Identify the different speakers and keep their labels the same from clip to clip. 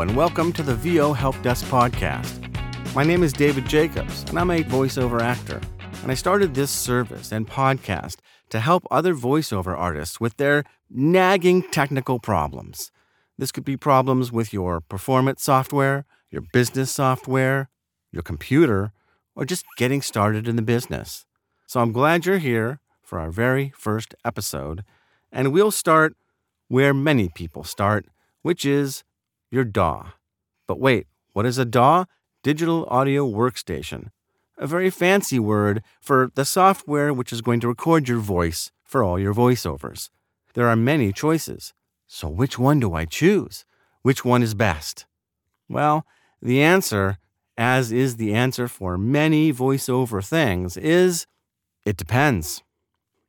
Speaker 1: And welcome to the VO Help Desk podcast. My name is David Jacobs, and I'm a voiceover actor. And I started this service and podcast to help other voiceover artists with their nagging technical problems. This could be problems with your performance software, your business software, your computer, or just getting started in the business. So I'm glad you're here for our very first episode, and we'll start where many people start, which is your DAW. But wait, what is a DAW? Digital Audio Workstation. A very fancy word for the software which is going to record your voice for all your voiceovers. There are many choices. So which one do I choose? Which one is best? Well, the answer, as is the answer for many voiceover things, is it depends.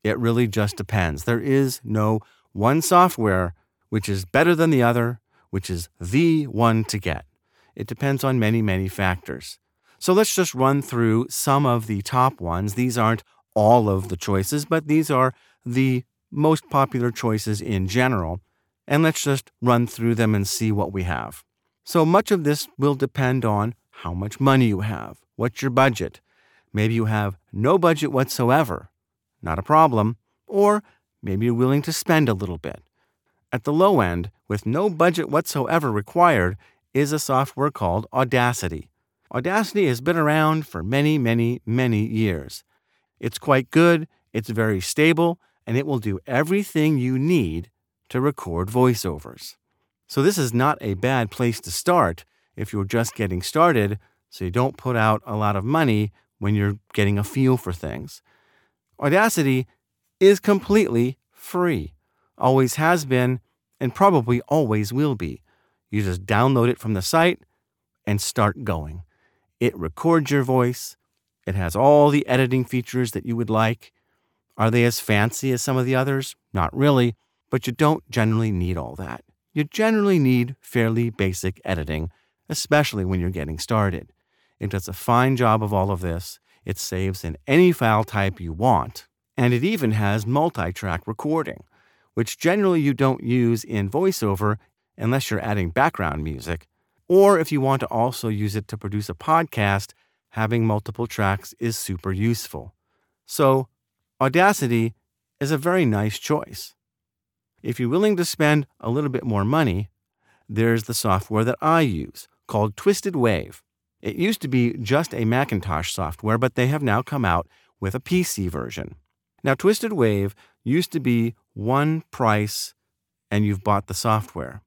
Speaker 1: It really just depends. There is no one software which is better than the other, which is the one to get. It depends on many, many factors. So let's just run through some of the top ones. These aren't all of the choices, but these are the most popular choices in general. And let's just run through them and see what we have. So much of this will depend on how much money you have, what's your budget. Maybe you have no budget whatsoever. Not a problem. Or maybe you're willing to spend a little bit. At the low end, with no budget whatsoever required, is a software called Audacity. Audacity has been around for many, many, many years. It's quite good, it's very stable, and it will do everything you need to record voiceovers. So, this is not a bad place to start if you're just getting started, so you don't put out a lot of money when you're getting a feel for things. Audacity is completely free, always has been, and probably always will be. You just download it from the site and start going. It records your voice. It has all the editing features that you would like. Are they as fancy as some of the others? Not really, but you don't generally need all that. You generally need fairly basic editing, especially when you're getting started. It does a fine job of all of this. It saves in any file type you want, and it even has multi track recording, which generally you don't use in VoiceOver unless you're adding background music. Or if you want to also use it to produce a podcast, having multiple tracks is super useful. So, Audacity is a very nice choice. If you're willing to spend a little bit more money, there's the software that I use called Twisted Wave. It used to be just a Macintosh software, but they have now come out with a PC version. Now, Twisted Wave used to be one price and you've bought the software.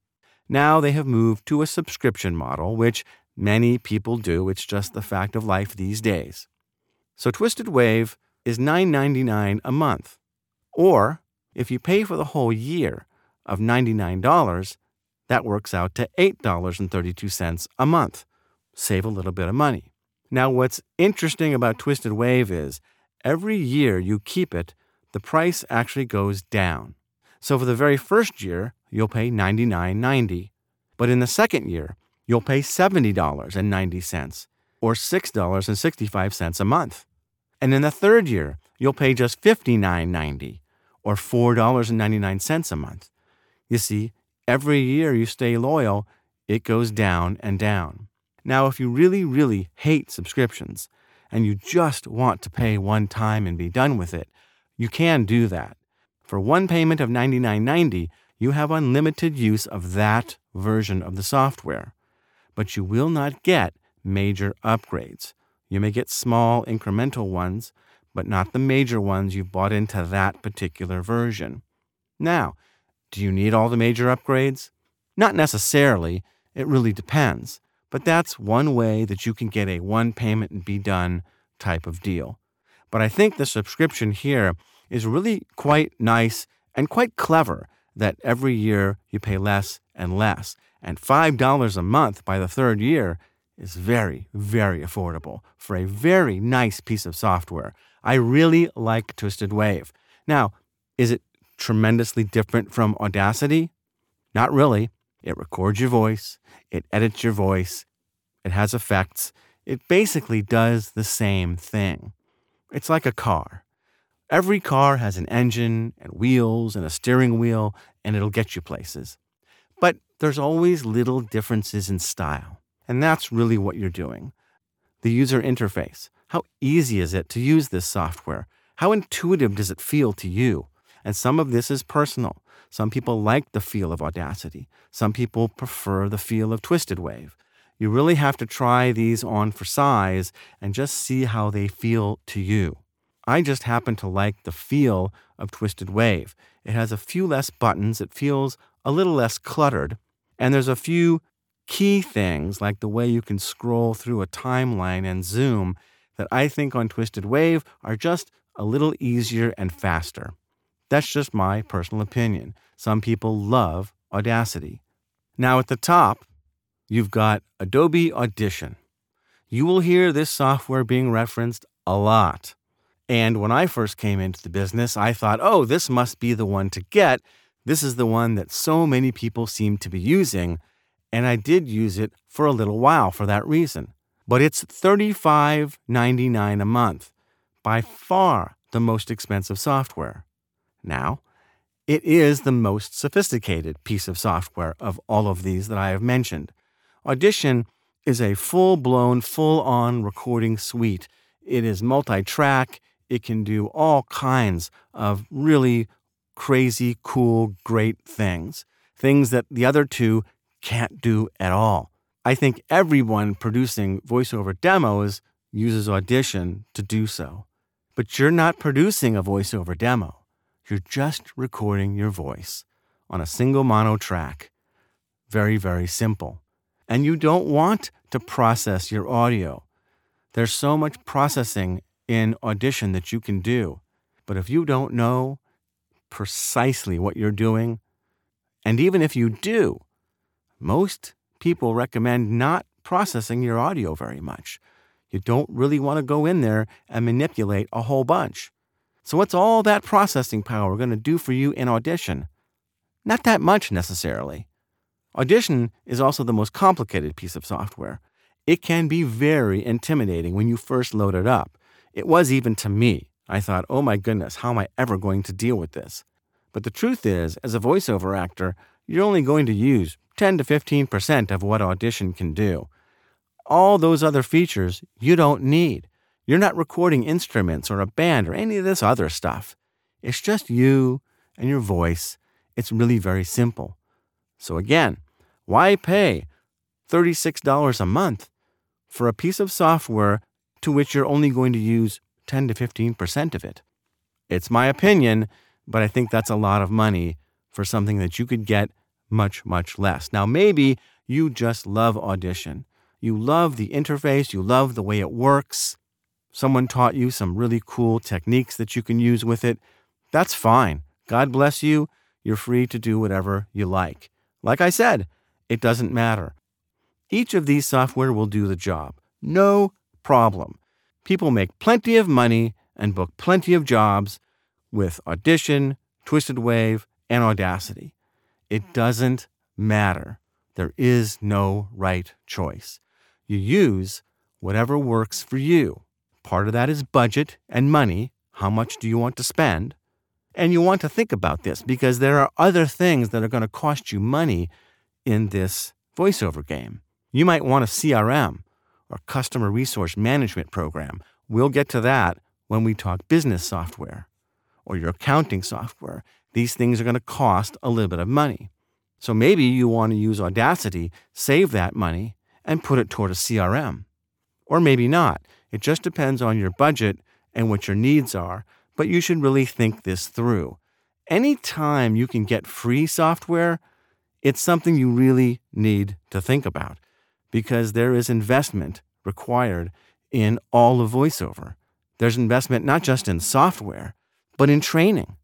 Speaker 1: Now they have moved to a subscription model, which many people do. It's just the fact of life these days. So Twisted Wave is $9.99 a month. Or if you pay for the whole year of $99, that works out to $8.32 a month. Save a little bit of money. Now, what's interesting about Twisted Wave is every year you keep it, the price actually goes down. So for the very first year, you'll pay $99.90. But in the second year, you'll pay $70.90 or $6.65 a month. And in the third year, you'll pay just $59.90 or $4.99 a month. You see, every year you stay loyal, it goes down and down. Now, if you really, really hate subscriptions and you just want to pay one time and be done with it, you can do that. For one payment of $99.90, you have unlimited use of that version of the software. But you will not get major upgrades. You may get small incremental ones, but not the major ones you've bought into that particular version. Now, do you need all the major upgrades? Not necessarily. It really depends. But that's one way that you can get a one payment and be done type of deal. But I think the subscription here is really quite nice and quite clever that every year you pay less and less. And $5 a month by the third year is very, very affordable for a very nice piece of software. I really like Twisted Wave. Now, is it tremendously different from Audacity? Not really. It records your voice, it edits your voice, it has effects. It basically does the same thing. It's like a car. Every car has an engine and wheels and a steering wheel, and it'll get you places. But there's always little differences in style. And that's really what you're doing. The user interface. How easy is it to use this software? How intuitive does it feel to you? And some of this is personal. Some people like the feel of Audacity. Some people prefer the feel of Twisted Wave. You really have to try these on for size and just see how they feel to you. I just happen to like the feel of Twisted Wave. It has a few less buttons, it feels a little less cluttered, and there's a few key things like the way you can scroll through a timeline and zoom that I think on Twisted Wave are just a little easier and faster. That's just my personal opinion. Some people love Audacity. Now, at the top, you've got Adobe Audition. You will hear this software being referenced a lot. And when I first came into the business, I thought, oh, this must be the one to get. This is the one that so many people seem to be using and I did use it for a little while for that reason. But it's $35.99 a month, by far the most expensive software. Now, it is the most sophisticated piece of software of all of these that I have mentioned. Audition is a full blown, full on recording suite. It is multi track, it can do all kinds of really crazy, cool, great things. Things that the other two can't do at all. I think everyone producing voiceover demos uses Audition to do so. But you're not producing a voiceover demo. You're just recording your voice on a single mono track. Very, very simple. And you don't want to process your audio. There's so much processing in Audition that you can do. But if you don't know precisely what you're doing, and even if you do, most people recommend not processing your audio very much. You don't really want to go in there and manipulate a whole bunch. So, what's all that processing power going to do for you in Audition? Not that much necessarily. Audition is also the most complicated piece of software. It can be very intimidating when you first load it up. It was even to me. I thought, oh my goodness, how am I ever going to deal with this? But the truth is, as a voiceover actor, you're only going to use 10 to 15% of what Audition can do. All those other features you don't need. You're not recording instruments or a band or any of this other stuff. It's just you and your voice. It's really very simple. So, again, why pay $36 a month for a piece of software to which you're only going to use 10 to 15% of it? It's my opinion, but I think that's a lot of money for something that you could get much, much less. Now, maybe you just love Audition. You love the interface, you love the way it works. Someone taught you some really cool techniques that you can use with it. That's fine. God bless you. You're free to do whatever you like. Like I said, it doesn't matter. Each of these software will do the job. No problem. People make plenty of money and book plenty of jobs with Audition, Twisted Wave, and Audacity. It doesn't matter. There is no right choice. You use whatever works for you. Part of that is budget and money. How much do you want to spend? And you want to think about this because there are other things that are going to cost you money in this voiceover game. You might want a CRM or customer resource management program. We'll get to that when we talk business software or your accounting software these things are going to cost a little bit of money. So maybe you want to use Audacity, save that money, and put it toward a CRM. Or maybe not. It just depends on your budget and what your needs are, but you should really think this through. Anytime you can get free software, it's something you really need to think about because there is investment required in all of voiceover. There's investment not just in software, but in training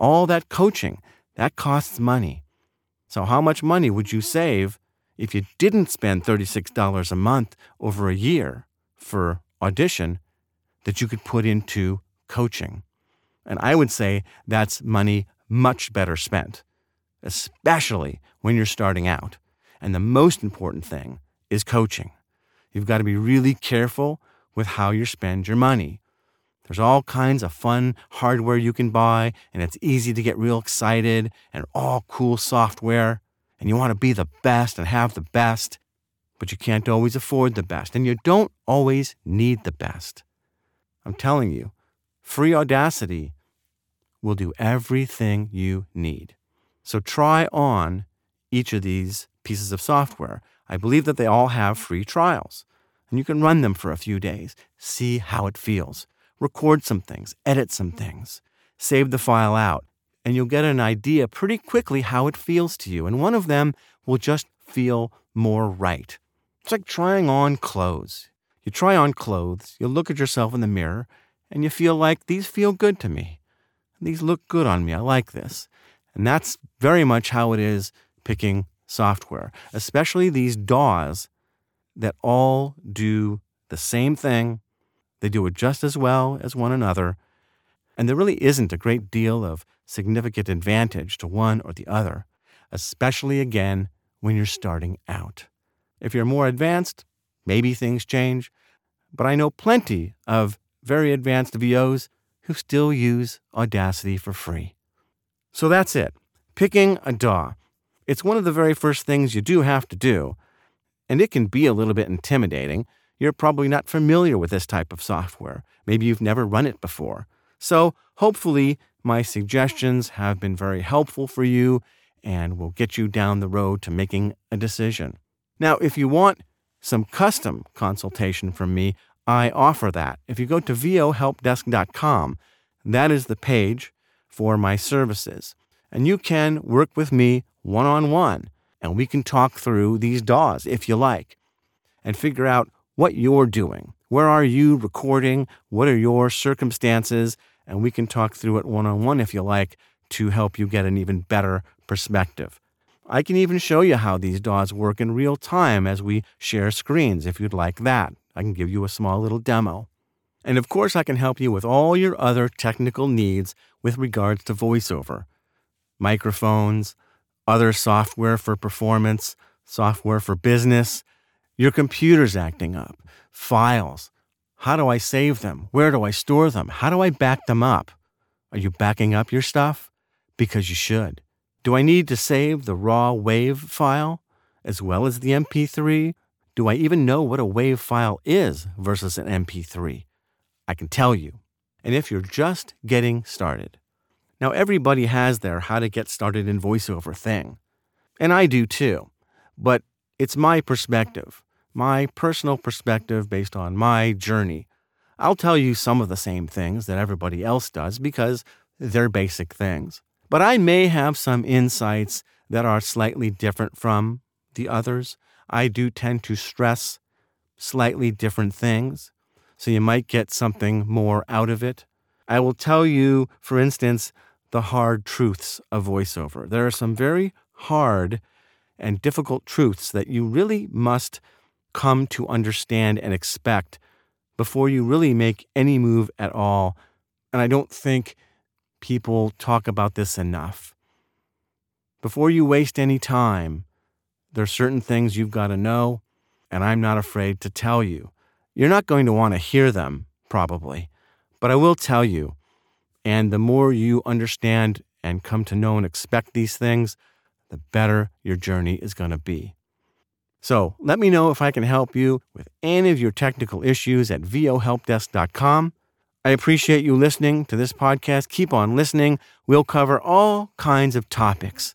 Speaker 1: all that coaching, that costs money. So, how much money would you save if you didn't spend $36 a month over a year for audition that you could put into coaching? And I would say that's money much better spent, especially when you're starting out. And the most important thing is coaching. You've got to be really careful with how you spend your money. There's all kinds of fun hardware you can buy, and it's easy to get real excited and all cool software. and you want to be the best and have the best, but you can't always afford the best, and you don't always need the best. I'm telling you, free Audacity will do everything you need. So try on each of these pieces of software. I believe that they all have free trials, and you can run them for a few days, see how it feels, record some things, edit some things, save the file out, and you'll get an idea pretty quickly how it feels to you. And one of them will just feel more right. It's like trying on clothes. You try on clothes, you look at yourself in the mirror, and you feel like these feel good to me. These look good on me. I like this. And that's very much how it is picking software, especially these DAWs that all do the same thing. They do it just as well as one another. And there really isn't a great deal of significant advantage to one or the other, especially again when you're starting out. If you're more advanced, maybe things change, but I know plenty of very advanced VOs who still use Audacity for free. So that's it. Picking a DAW. It's one of the very first things you do have to do, and it can be a little bit intimidating. You're probably not familiar with this type of software. Maybe you've never run it before. So, hopefully, my suggestions have been very helpful for you and will get you down the road to making a decision. Now, if you want some custom consultation from me, I offer that. If you go to vohelpdesk.com, that is the page for my services. And you can work with me one on one, and we can talk through these DAWs if you like and figure out what you're doing. Where are you recording? What are your circumstances? And we can talk through it one on one if you like to help you get an even better perspective. I can even show you how these DAWs work in real time as we share screens if you'd like that. I can give you a small little demo. And of course, I can help you with all your other technical needs with regards to voiceover microphones, other software for performance, software for business, your computer's acting up, files. How do I save them? Where do I store them? How do I back them up? Are you backing up your stuff? Because you should. Do I need to save the raw WAV file as well as the MP3? Do I even know what a WAV file is versus an MP3? I can tell you. And if you're just getting started, now everybody has their how to get started in voiceover thing. And I do too. But it's my perspective, my personal perspective based on my journey. I'll tell you some of the same things that everybody else does because they're basic things. But I may have some insights that are slightly different from the others. I do tend to stress slightly different things so you might get something more out of it. I will tell you, for instance, the hard truths of voiceover. There are some very hard and difficult truths that you really must come to understand and expect before you really make any move at all. And I don't think people talk about this enough. Before you waste any time, there are certain things you've got to know, and I'm not afraid to tell you. You're not going to want to hear them, probably, but I will tell you. And the more you understand and come to know and expect these things, the better your journey is going to be. So let me know if I can help you with any of your technical issues at vohelpdesk.com. I appreciate you listening to this podcast. Keep on listening. We'll cover all kinds of topics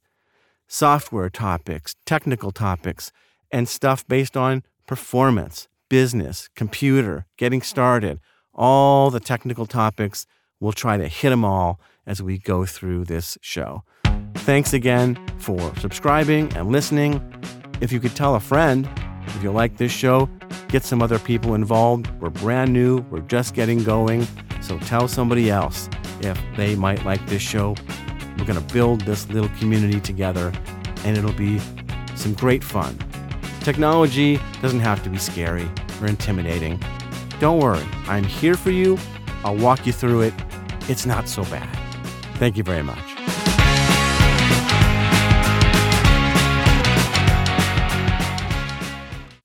Speaker 1: software topics, technical topics, and stuff based on performance, business, computer, getting started, all the technical topics. We'll try to hit them all as we go through this show. Thanks again for subscribing and listening. If you could tell a friend, if you like this show, get some other people involved. We're brand new, we're just getting going. So tell somebody else if they might like this show. We're going to build this little community together, and it'll be some great fun. Technology doesn't have to be scary or intimidating. Don't worry, I'm here for you. I'll walk you through it. It's not so bad. Thank you very much.